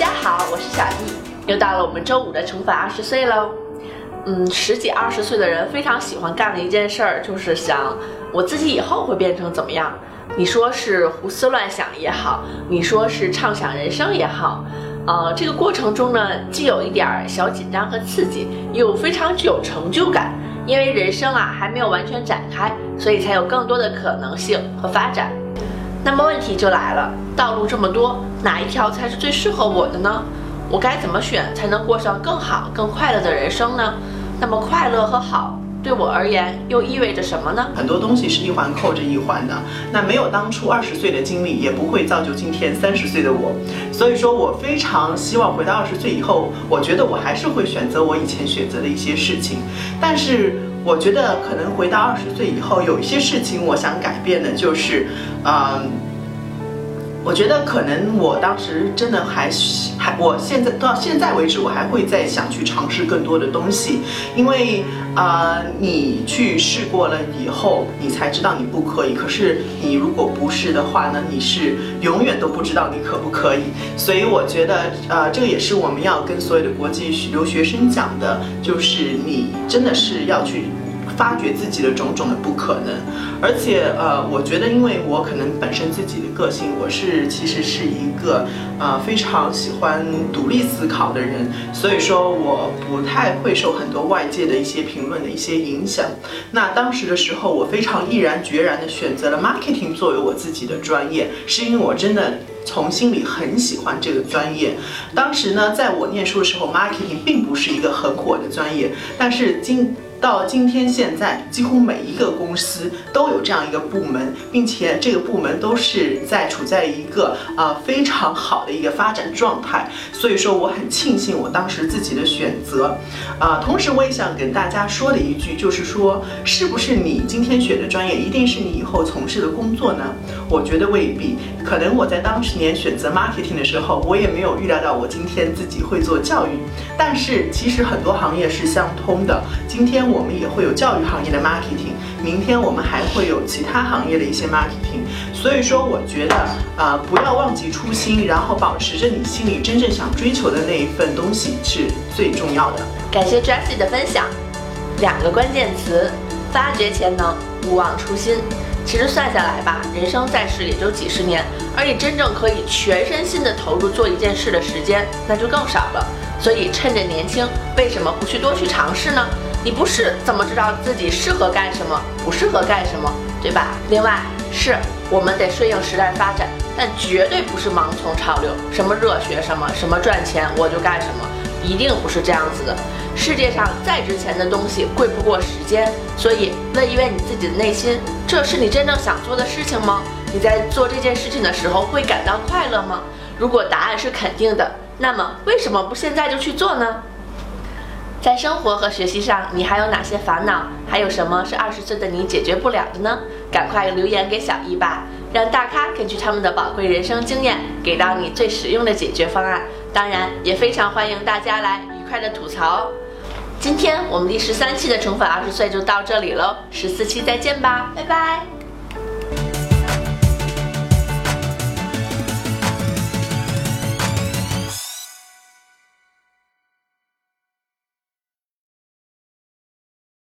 大家好，我是小易，又到了我们周五的重返二十岁喽。嗯，十几二十岁的人非常喜欢干的一件事儿，就是想我自己以后会变成怎么样。你说是胡思乱想也好，你说是畅想人生也好，呃，这个过程中呢，既有一点小紧张和刺激，又非常具有成就感。因为人生啊还没有完全展开，所以才有更多的可能性和发展。那么问题就来了，道路这么多，哪一条才是最适合我的呢？我该怎么选才能过上更好、更快乐的人生呢？那么快乐和好对我而言又意味着什么呢？很多东西是一环扣着一环的。那没有当初二十岁的经历，也不会造就今天三十岁的我。所以说我非常希望回到二十岁以后，我觉得我还是会选择我以前选择的一些事情。但是我觉得可能回到二十岁以后，有一些事情我想改变的，就是，嗯。我觉得可能我当时真的还还，我现在到现在为止，我还会再想去尝试更多的东西，因为啊，你去试过了以后，你才知道你不可以。可是你如果不是的话呢，你是永远都不知道你可不可以。所以我觉得，呃，这个也是我们要跟所有的国际留学生讲的，就是你真的是要去。发掘自己的种种的不可能，而且呃，我觉得因为我可能本身自己的个性，我是其实是一个呃非常喜欢独立思考的人，所以说我不太会受很多外界的一些评论的一些影响。那当时的时候，我非常毅然决然的选择了 marketing 作为我自己的专业，是因为我真的从心里很喜欢这个专业。当时呢，在我念书的时候，marketing 并不是一个很火的专业，但是今到今天现在，几乎每一个公司都有这样一个部门，并且这个部门都是在处在一个啊非常好的一个发展状态。所以说，我很庆幸我当时自己的选择。啊，同时我也想跟大家说的一句，就是说，是不是你今天选的专业一定是你以后从事的工作呢？我觉得未必。可能我在当时年选择 marketing 的时候，我也没有预料到我今天自己会做教育。但是其实很多行业是相通的。今天。我们也会有教育行业的 marketing，明天我们还会有其他行业的一些 marketing，所以说我觉得啊，不要忘记初心，然后保持着你心里真正想追求的那一份东西是最重要的。感谢 Jessie 的分享，两个关键词：发掘潜能，勿忘初心。其实算下来吧，人生在世也就几十年，而你真正可以全身心的投入做一件事的时间，那就更少了。所以趁着年轻，为什么不去多去尝试呢？你不试怎么知道自己适合干什么，不适合干什么，对吧？另外，是我们得顺应时代发展，但绝对不是盲从潮流，什么热学什么，什么赚钱我就干什么，一定不是这样子的。世界上再值钱的东西贵不过时间，所以问一问你自己的内心，这是你真正想做的事情吗？你在做这件事情的时候会感到快乐吗？如果答案是肯定的，那么为什么不现在就去做呢？在生活和学习上，你还有哪些烦恼？还有什么是二十岁的你解决不了的呢？赶快留言给小易吧，让大咖根据他们的宝贵人生经验，给到你最实用的解决方案。当然，也非常欢迎大家来愉快的吐槽。今天我们第十三期的宠粉二十岁就到这里喽，十四期再见吧，拜拜。